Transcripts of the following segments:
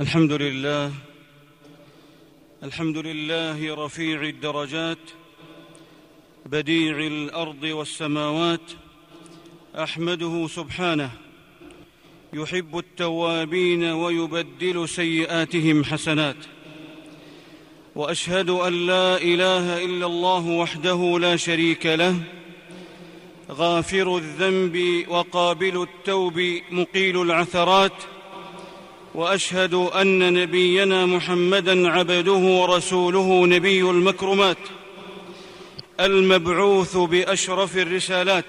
الحمد لله الحمد لله رفيع الدرجات بديع الأرض والسماوات أحمده سبحانه يحب التوابين ويبدل سيئاتهم حسنات وأشهد أن لا إله إلا الله وحده لا شريك له غافر الذنب وقابل التوب مقيل العثرات وأشهد أن نبينا محمدا عبده ورسوله نبي المكرمات المبعوث بأشرف الرسالات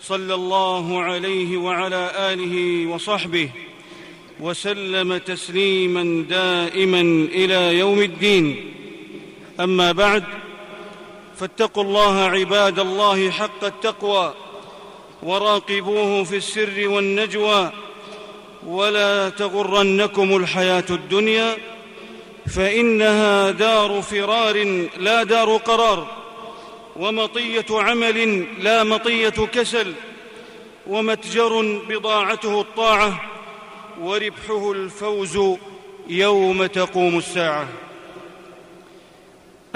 صلى الله عليه وعلى آله وصحبه وسلم تسليما دائما إلى يوم الدين. أما بعد فاتقوا الله عباد الله حق التقوى وراقبوه في السر والنجوى ولا تغرنكم الحياة الدنيا فإنها دار فرار لا دار قرار ومطية عمل لا مطية كسل ومتجر بضاعته الطاعة وربحه الفوز يوم تقوم الساعة.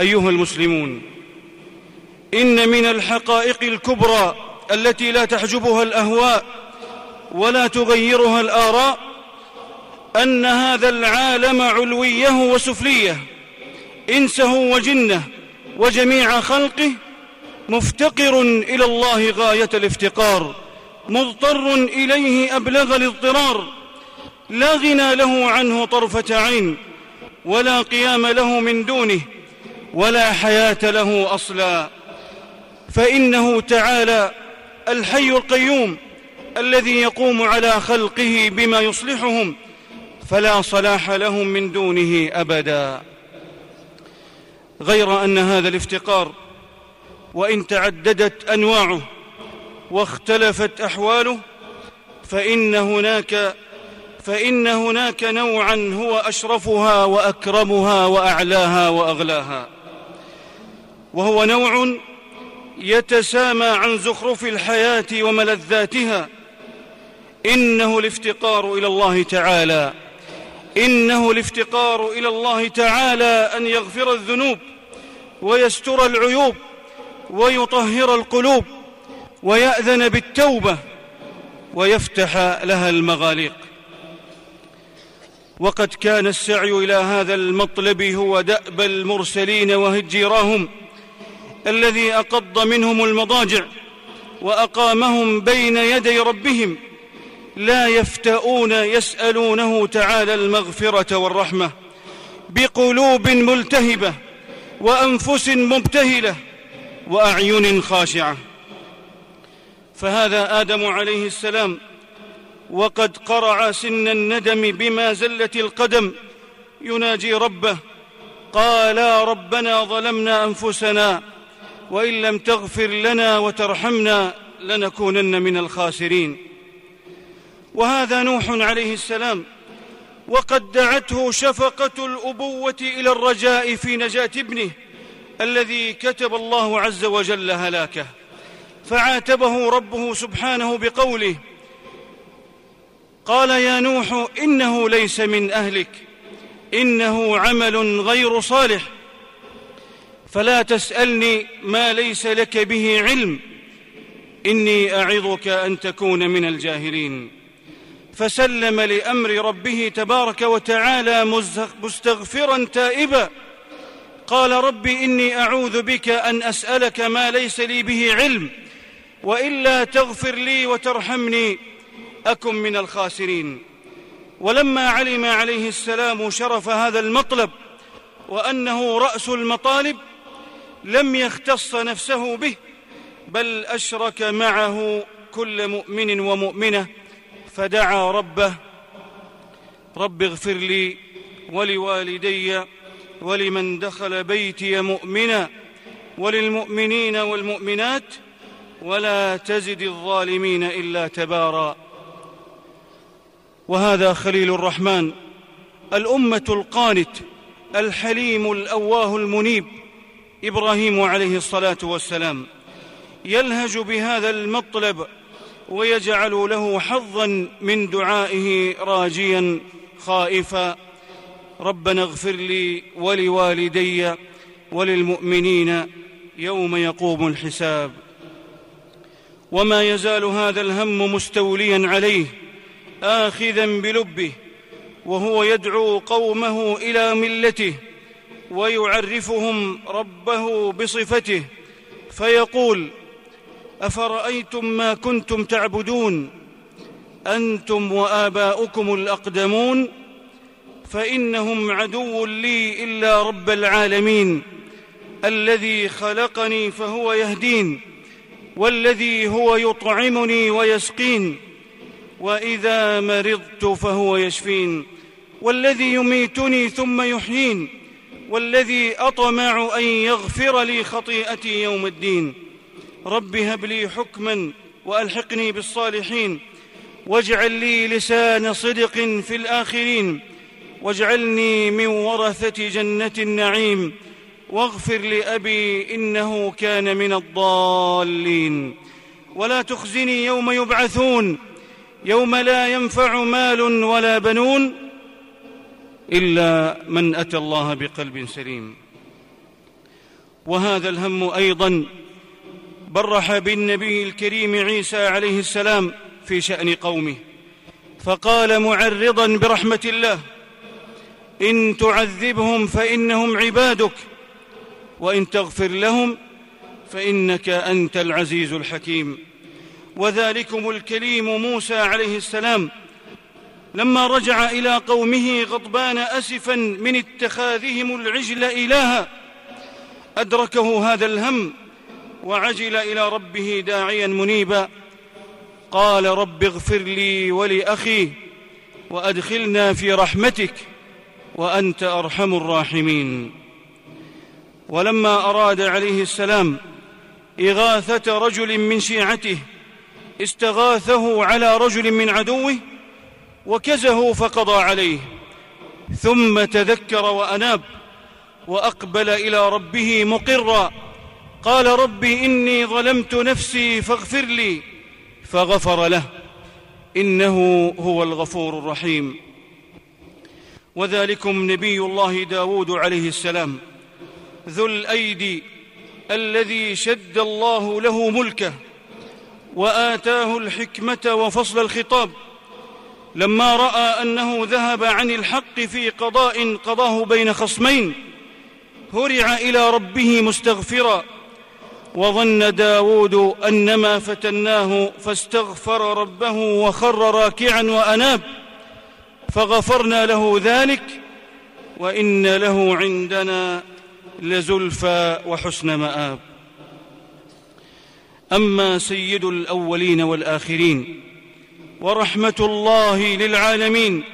أيها المسلمون إن من الحقائق الكبرى التي لا تحجبها الأهواء ولا تغيرها الآراء أن هذا العالم علويه وسفليه إنسه وجنه وجميع خلقه مفتقر إلى الله غاية الافتقار مضطر إليه أبلغ الاضطرار لا غنى له عنه طرفة عين ولا قيام له من دونه ولا حياة له أصلا. فإنه تعالى الحي القيوم الذي يقوم على خلقه بما يصلحهم فلا صلاح لهم من دونه أبدا. غير أن هذا الافتقار وإن تعددت أنواعه واختلفت أحواله فإن هناك فإن هناك نوعا هو أشرفها وأكرمها وأعلاها وأغلاها. وهو نوع يتسامى عن زخرف الحياة وملذاتها إنه الافتقار إلى الله تعالى. إنه الافتقار إلى الله تعالى أن يغفر الذنوب ويستر العيوب ويطهر القلوب ويأذن بالتوبة ويفتح لها المغاليق. وقد كان السعي إلى هذا المطلب هو دأب المرسلين وهجيراهم الذي أقض منهم المضاجع وأقامهم بين يدي ربهم لا يفتؤون يسألونه تعالى المغفرة والرحمة بقلوب ملتهبة وأنفس مبتهلة وأعين خاشعة. فهذا آدم عليه السلام وقد قرع سن الندم بما زلت القدم. يناجي ربه قالا ربنا ظلمنا أنفسنا وإن لم تغفر لنا وترحمنا لنكونن من الخاسرين. وهذا نوح عليه السلام. وقد دعته شفقة الأبوة إلى الرجاء في نجاة ابنه الذي كتب الله عز وجل هلاكه. فعاتبه ربه سبحانه بقوله قال يا نوح إنه ليس من أهلك إنه عمل غير صالح. فلا تسألني ما ليس لك به علم إني أعظك أن تكون من الجاهلين. فسلم لأمر ربه تبارك وتعالى مستغفرا تائبا. قال رب إني أعوذ بك أن أسألك ما ليس لي به علم وإلا تغفر لي وترحمني أكن من الخاسرين. ولما علم عليه السلام شرف هذا المطلب وأنه رأس المطالب لم يختص نفسه به بل أشرك معه كل مؤمن ومؤمنة. فدعا ربه رب اغفر لي ولوالدي ولمن دخل بيتي مؤمنا وللمؤمنين والمؤمنات ولا تزد الظالمين إلا تبارا. وهذا خليل الرحمن الأمة القانت الحليم الأواه المنيب إبراهيم عليه الصلاة والسلام. يلهج بهذا المطلب ويجعل له حظا من دعائه راجيا خائفا. ربنا اغفر لي ولوالدي وللمؤمنين يوم يقوم الحساب. وما يزال هذا الهم مستوليا عليه آخذا بلبه وهو يدعو قومه إلى ملته ويعرفهم ربه بصفته فيقول أفرأيتم ما كنتم تعبدون؟ أنتم وآباؤكم الأقدمون؟ فإنهم عدو لي إلا رب العالمين. الذي خلقني فهو يهدين والذي هو يطعمني ويسقين. وإذا مرضت فهو يشفين. والذي يميتني ثم يحيين. والذي أطمع أن يغفر لي خطيئتي يوم الدين. رب هب لي حكما وألحقني بالصالحين واجعل لي لسان صدق في الآخرين واجعلني من ورثة جنة النعيم واغفر لأبي إنه كان من الضالين. ولا تخزني يوم يبعثون يوم لا ينفع مال ولا بنون إلا من أتى الله بقلب سليم. وهذا الهم أيضا برح بالنبي الكريم عيسى عليه السلام في شأن قومه. فقال معرضا برحمة الله إن تعذبهم فإنهم عبادك وإن تغفر لهم فإنك أنت العزيز الحكيم. وذلكم الكليم موسى عليه السلام لما رجع إلى قومه غضبان اسفا من اتخاذهم العجل إلها أدركه هذا الهم وعجل إلى ربه داعيا منيبا. قال رب اغفر لي ولأخي وأدخلنا في رحمتك وأنت أرحم الراحمين. ولما أراد عليه السلام إغاثة رجل من شيعته استغاثه على رجل من عدوه وكزه فقضى عليه ثم تذكر وأناب وأقبل إلى ربه مقرا. قال رب إني ظلمت نفسي فاغفر لي. فغفر له. إنه هو الغفور الرحيم. وذلكم نبي الله داود عليه السلام. ذو الأيدي الذي شد الله له ملكه وآتاه الحكمة وفصل الخطاب. لما رأى أنه ذهب عن الحق في قضاء قضاه بين خصمين هرع إلى ربه مستغفرا. وظن داود أنما فتناه فاستغفر ربه وخر راكعا وأناب فغفرنا له ذلك وإن له عندنا لزلفى وحسن مآب. أما سيد الأولين والآخرين ورحمة الله للعالمين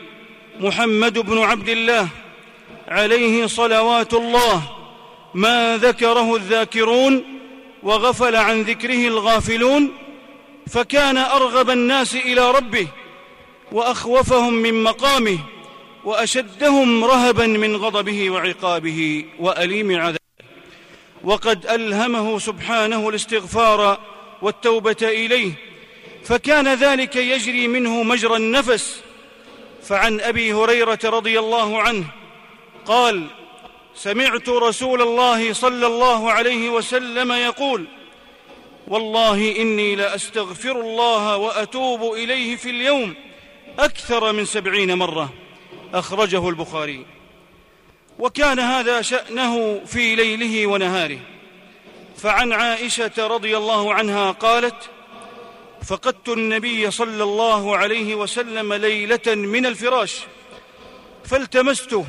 محمد بن عبد الله عليه صلوات الله ما ذكره الذاكرون وغفل عن ذكره الغافلون فكان أرغب الناس إلى ربه وأخوفهم من مقامه وأشدهم رهبا من غضبه وعقابه وأليم عذابه. وقد ألهمه سبحانه الاستغفار والتوبة إليه فكان ذلك يجري منه مجرى النفس. فعن أبي هريرة رضي الله عنه قال سمعت رسول الله صلى الله عليه وسلم يقول والله إني لأستغفر الله وأتوب إليه في اليوم أكثر من سبعين مرة. أخرجه البخاري. وكان هذا شأنه في ليله ونهاره. فعن عائشة رضي الله عنها قالت فقدت النبي صلى الله عليه وسلم ليلة من الفراش فالتمسته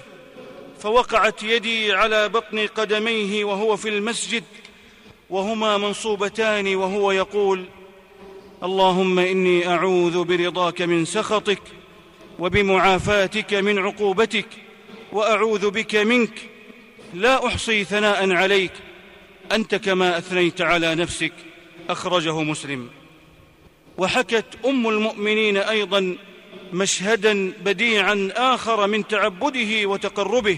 فوقعت يدي على بطن قدميه وهو في المسجد وهما منصوبتان وهو يقول اللهم إني أعوذ برضاك من سخطك وبمعافاتك من عقوبتك وأعوذ بك منك لا أحصي ثناء عليك أنت كما أثنيت على نفسك. أخرجه مسلم. وحكت أم المؤمنين أيضا مشهدا بديعا آخر من تعبده وتقربه.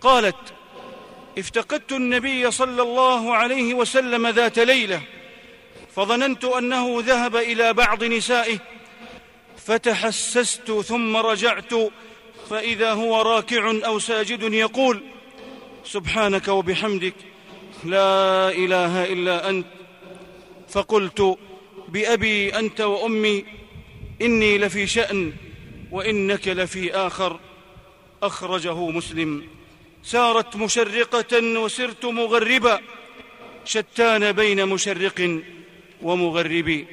قالت افتقدت النبي صلى الله عليه وسلم ذات ليلة فظننت أنه ذهب إلى بعض نسائه فتحسست ثم رجعت فإذا هو راكع أو ساجد يقول سبحانك وبحمدك لا إله إلا أنت. فقلت بأبي أنت وأمي إني لفي شأن وإنك لفي آخر. أخرجه مسلم. سارت مشرقة وسرت مغربا. شتان بين مشرق ومغرب.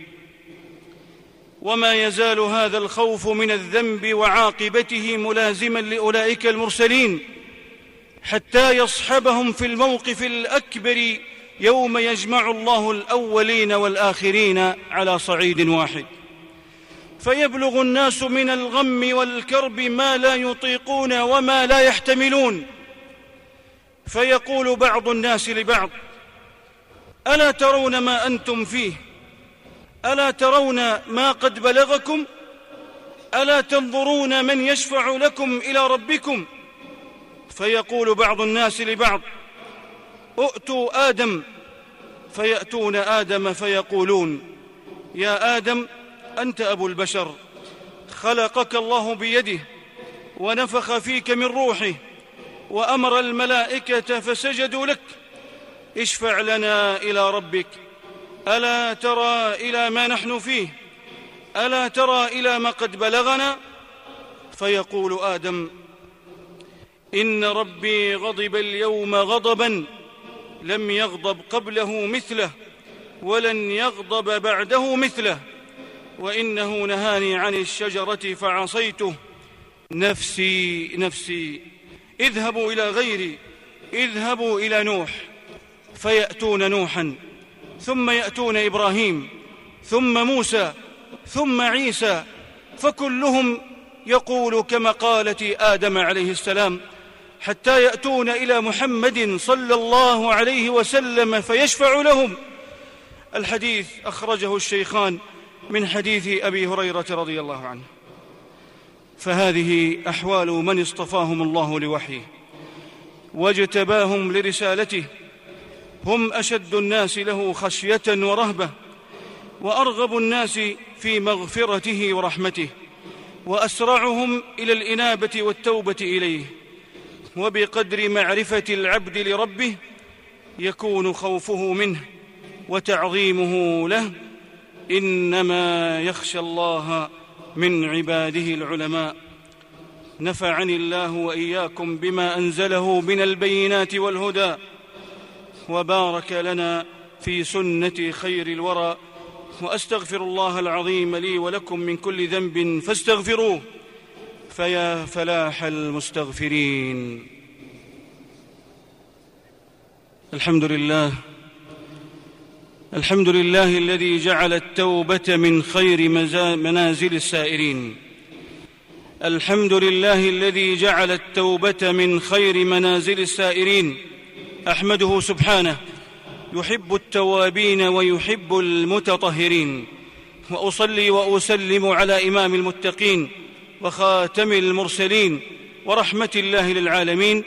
وما يزال هذا الخوف من الذنب وعاقبته ملازما لأولئك المرسلين حتى يصحبهم في الموقف الأكبر يوم يجمع الله الأولين والآخرين على صعيد واحد. فيبلغ الناس من الغم والكرب ما لا يطيقون وما لا يحتملون. فيقول بعض الناس لبعض ألا ترون ما أنتم فيه؟ ألا ترون ما قد بلغكم؟ ألا تنظرون من يشفع لكم إلى ربكم؟ فيقول بعض الناس لبعض ائتوا آدم فيأتون آدم فيقولون يا آدم أنت أبو البشر خلقك الله بيده ونفخ فيك من روحه وأمر الملائكة فسجدوا لك. اشفع لنا إلى ربك. ألا ترى إلى ما نحن فيه؟ ألا ترى إلى ما قد بلغنا؟ فيقول آدم إن ربي غضب اليوم غضبا لم يغضب قبله مثله ولن يغضب بعده مثله. وإنه نهاني عن الشجرة فعصيته. نفسي نفسي اذهبوا إلى غيري اذهبوا إلى نوح فيأتون نوحا ثم يأتون إبراهيم ثم موسى ثم عيسى فكلهم يقول كمقاله آدم عليه السلام حتى يأتون إلى محمد صلى الله عليه وسلم فيشفع لهم. الحديث أخرجه الشيخان من حديث أبي هريرة رضي الله عنه. فهذه أحوال من اصطفاهم الله لوحيه واجتباهم لرسالته. هم أشد الناس له خشية ورهبة وأرغب الناس في مغفرته ورحمته وأسرعهم إلى الإنابة والتوبة إليه. وبقدر معرفة العبد لربه يكون خوفه منه وتعظيمه له. إنما يخشى الله من عباده العلماء. نفعني الله وإياكم بما أنزله من البينات والهدى وبارك لنا في سنة خير الورى وأستغفر الله العظيم لي ولكم من كل ذنب فاستغفروه فيا فلاح المستغفرين. الحمد لله الحمد لله الذي جعل التوبة من خير منازل السائرين. الحمد لله الذي جعل التوبة من خير منازل السائرين. أحمده سبحانه يحب التوابين ويحب المتطهرين. وأصلي وأسلم على إمام المتقين وخاتم المرسلين ورحمة الله للعالمين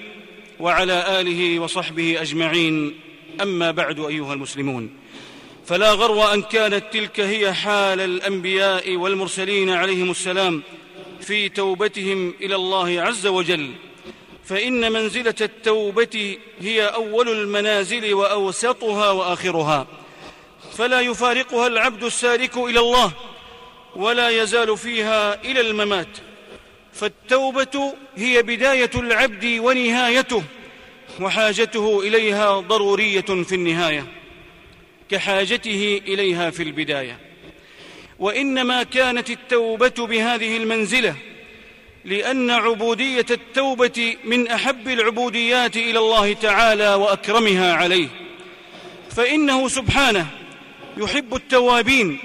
وعلى آله وصحبه أجمعين. أما بعد أيها المسلمون فلا غرو أن كانت تلك هي حال الأنبياء والمرسلين عليهم السلام في توبتهم إلى الله عز وجل. فإن منزلة التوبة هي أول المنازل وأوسطها وآخرها. فلا يفارقها العبد السالك إلى الله ولا يزال فيها إلى الممات. فالتوبة هي بداية العبد ونهايته وحاجته إليها ضرورية في النهاية. كحاجته إليها في البداية. وإنما كانت التوبة بهذه المنزلة لأن عبودية التوبة من أحب العبوديات إلى الله تعالى وأكرمها عليه. فإنه سبحانه يحب التوابين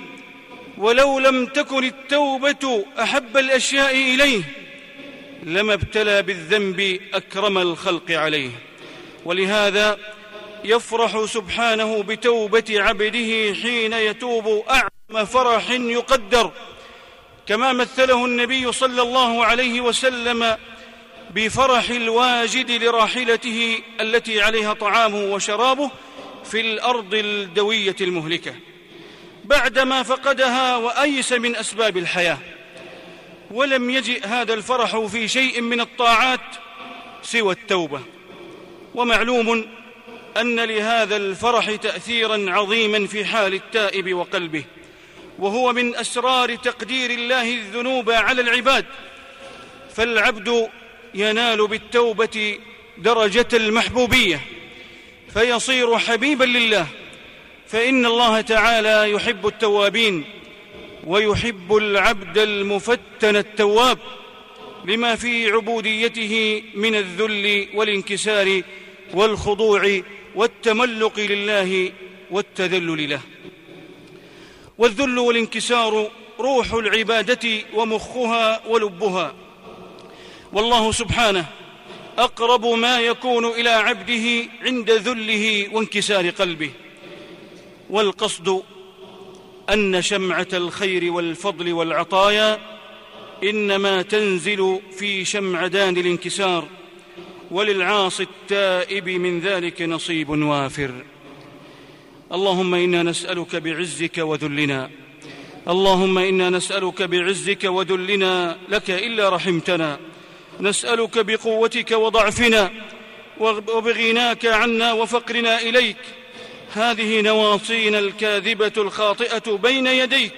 ولو لم تكن التوبة أحب الأشياء إليه لما ابتلى بالذنب أكرم الخلق عليه. ولهذا يفرح سبحانه بتوبة عبده حين يتوب اعظم فرح يقدر كما مثله النبي صلى الله عليه وسلم بفرح الواجد لراحلته التي عليها طعامه وشرابه في الأرض الدوية المهلكة. بعدما فقدها وأيس من أسباب الحياة ولم يجئ هذا الفرح في شيء من الطاعات سوى التوبة. ومعلوم أن لهذا الفرح تاثيرا عظيما في حال التائب وقلبه وهو من أسرار تقدير الله الذنوب على العباد. فالعبد ينال بالتوبة درجة المحبوبية فيصير حبيبا لله. فإن الله تعالى يحب التوابين ويحب العبد المفتن التواب لما في عبوديته من الذل والانكسار والخضوع والتملق لله والتذلل له والذل والانكسار روح العبادة ومخها ولبها. والله سبحانه أقرب ما يكون إلى عبده عند ذله وانكسار قلبه. والقصد أن شمعة الخير والفضل والعطايا إنما تنزل في شمعدان الانكسار. وللعاصي التائب من ذلك نصيب وافر. اللهم إنا نسألك بعزك وذلنا. اللهم إنا نسألك بعزك وذلنا. لك إلا رحمتنا. نسألك بقوتك وضعفنا. وبغناك عنا وفقرنا إليك. هذه نواصينا الكاذبة الخاطئة بين يديك.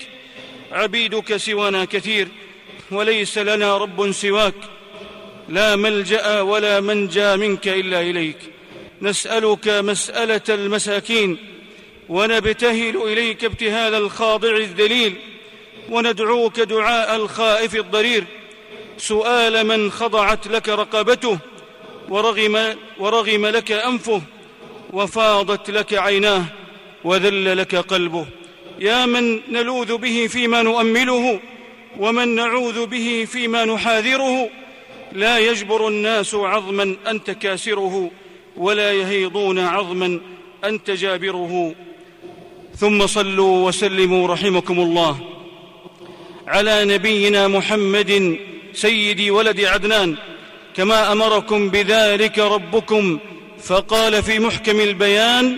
عبيدك سوانا كثير. وليس لنا رب سواك. لا ملجأ ولا منجى منك إلا إليك. نسألك مسألة المساكين ونبتهل إليك ابتهال الخاضع الذليل وندعوك دعاء الخائف الضرير. سؤال من خضعت لك رقبته ورغم, ورغم لك أنفه وفاضت لك عيناه وذل لك قلبه. يا من نلوذ به فيما نؤمله ومن نعوذ به فيما نحاذره. لا يجبر الناس عظما أنت كاسره ولا يهيضون عظما أنت جابره. ثم صلوا وسلموا رحمكم الله. على نبينا محمد سيد ولد عدنان كما أمركم بذلك ربكم فقال في محكم البيان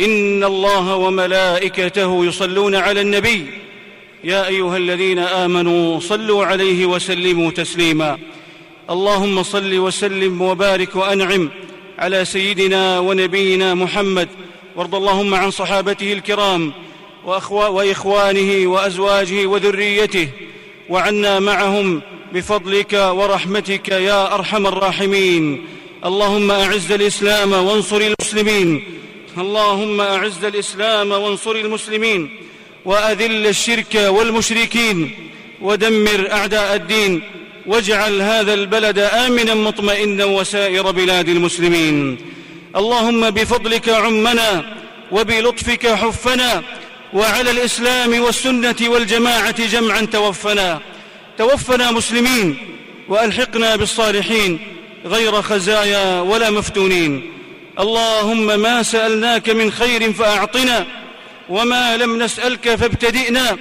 إن الله وملائكته يصلون على النبي. يا أيها الذين آمنوا صلوا عليه وسلموا تسليما. اللهم صل وسلم وبارك وأنعم على سيدنا ونبينا محمد. وارض اللهم عن صحابته الكرام وإخوانه وأزواجه وذريته. وعنا معهم بفضلك ورحمتك يا أرحم الراحمين. اللهم أعز الإسلام وانصر المسلمين. اللهم أعز الإسلام وانصر المسلمين. وأذل الشرك والمشركين. ودمر أعداء الدين. واجعل هذا البلد آمنا مطمئنا وسائر بلاد المسلمين. اللهم بفضلك عمنا وبلطفك حفنا وعلى الإسلام والسنة والجماعة جمعا توفنا. توفنا مسلمين وألحقنا بالصالحين غير خزايا ولا مفتونين. اللهم ما سألناك من خير فأعطنا وما لم نسألك فابتدئنا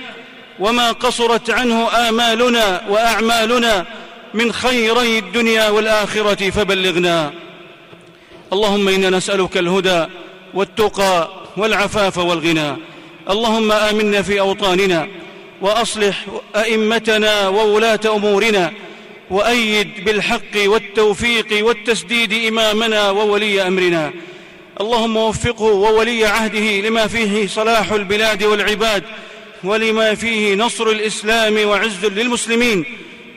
وما قصرت عنه آمالنا وأعمالنا من خيري الدنيا والآخرة فبلغنا. اللهم إنا نسألك الهدى والتقى والعفاف والغنى. اللهم آمنا في أوطاننا وأصلح أئمتنا وولاة أمورنا وأيد بالحق والتوفيق والتسديد إمامنا وولي أمرنا. اللهم وفقه وولي عهده لما فيه صلاح البلاد والعباد ولما فيه نصر الإسلام وعز للمسلمين.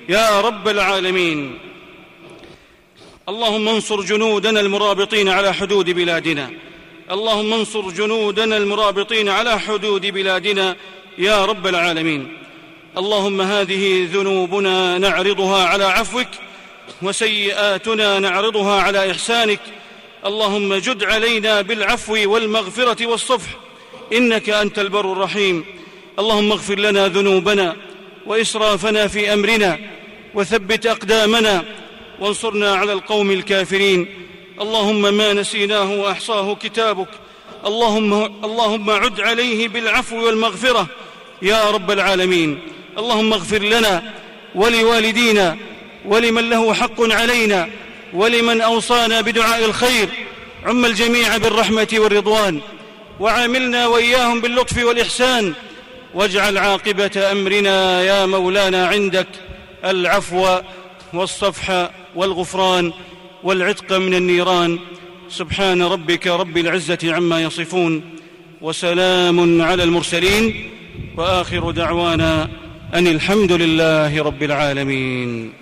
يا رب العالمين. اللهم انصر جنودنا المرابطين على حدود بلادنا. اللهم انصر جنودنا المرابطين على حدود بلادنا. يا رب العالمين. اللهم هذه ذنوبنا نعرضها على عفوك وسيئاتنا نعرضها على إحسانك. اللهم جد علينا بالعفو والمغفرة والصفح. إنك أنت البر الرحيم. اللهم اغفر لنا ذنوبنا وإسرافنا في أمرنا وثبت أقدامنا وانصرنا على القوم الكافرين. اللهم ما نسيناه وأحصاه كتابك. اللهم اللهم عد عليه بالعفو والمغفرة يا رب العالمين. اللهم اغفر لنا ولوالدينا ولمن له حق علينا ولمن أوصانا بدعاء الخير. عم الجميع بالرحمة والرضوان. وعاملنا وإياهم باللطف والإحسان. واجعل عاقبة أمرنا يا مولانا عندك العفو والصفح والغفران والعتق من النيران. سبحان ربك رب العزة عما يصفون وسلام على المرسلين وآخر دعوانا أن الحمد لله رب العالمين.